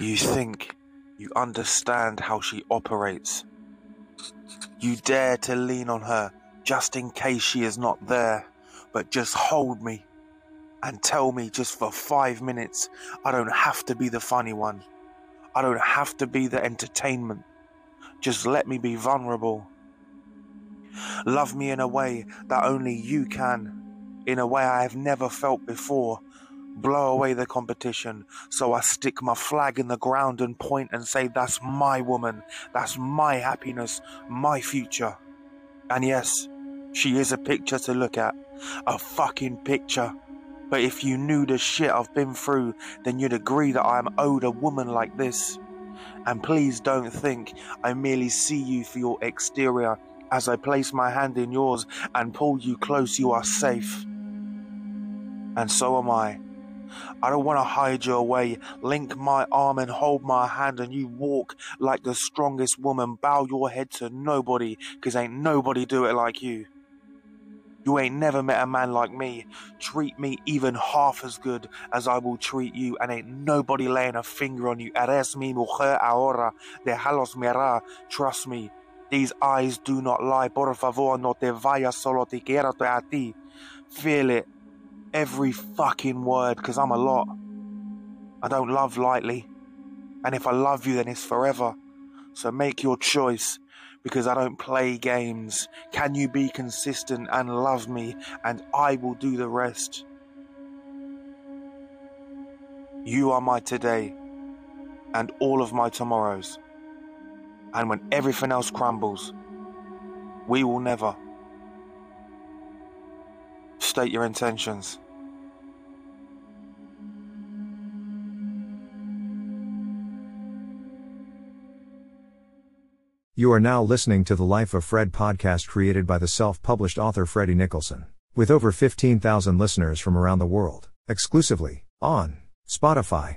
You think you understand how she operates. You dare to lean on her just in case she is not there, but just hold me and tell me just for five minutes I don't have to be the funny one. I don't have to be the entertainment. Just let me be vulnerable. Love me in a way that only you can, in a way I have never felt before. Blow away the competition, so I stick my flag in the ground and point and say, That's my woman, that's my happiness, my future. And yes, she is a picture to look at, a fucking picture. But if you knew the shit I've been through, then you'd agree that I am owed a woman like this. And please don't think I merely see you for your exterior. As I place my hand in yours and pull you close, you are safe. And so am I. I don't want to hide you away. Link my arm and hold my hand, and you walk like the strongest woman. Bow your head to nobody, cause ain't nobody do it like you. You ain't never met a man like me. Treat me even half as good as I will treat you, and ain't nobody laying a finger on you. Eres mi mujer ahora, déjalos mirar. Trust me, these eyes do not lie. Por favor, no te vayas, solo te quiero a ti. Feel it, every fucking word, because I'm a lot. I don't love lightly, and if I love you, then it's forever. So make your choice because I don't play games. Can you be consistent and love me, and I will do the rest? You are my today and all of my tomorrows. And when everything else crumbles, we will never. State your intentions. You are now listening to the Life of Fred podcast created by the self published author Freddie Nicholson. With over 15,000 listeners from around the world, exclusively on Spotify,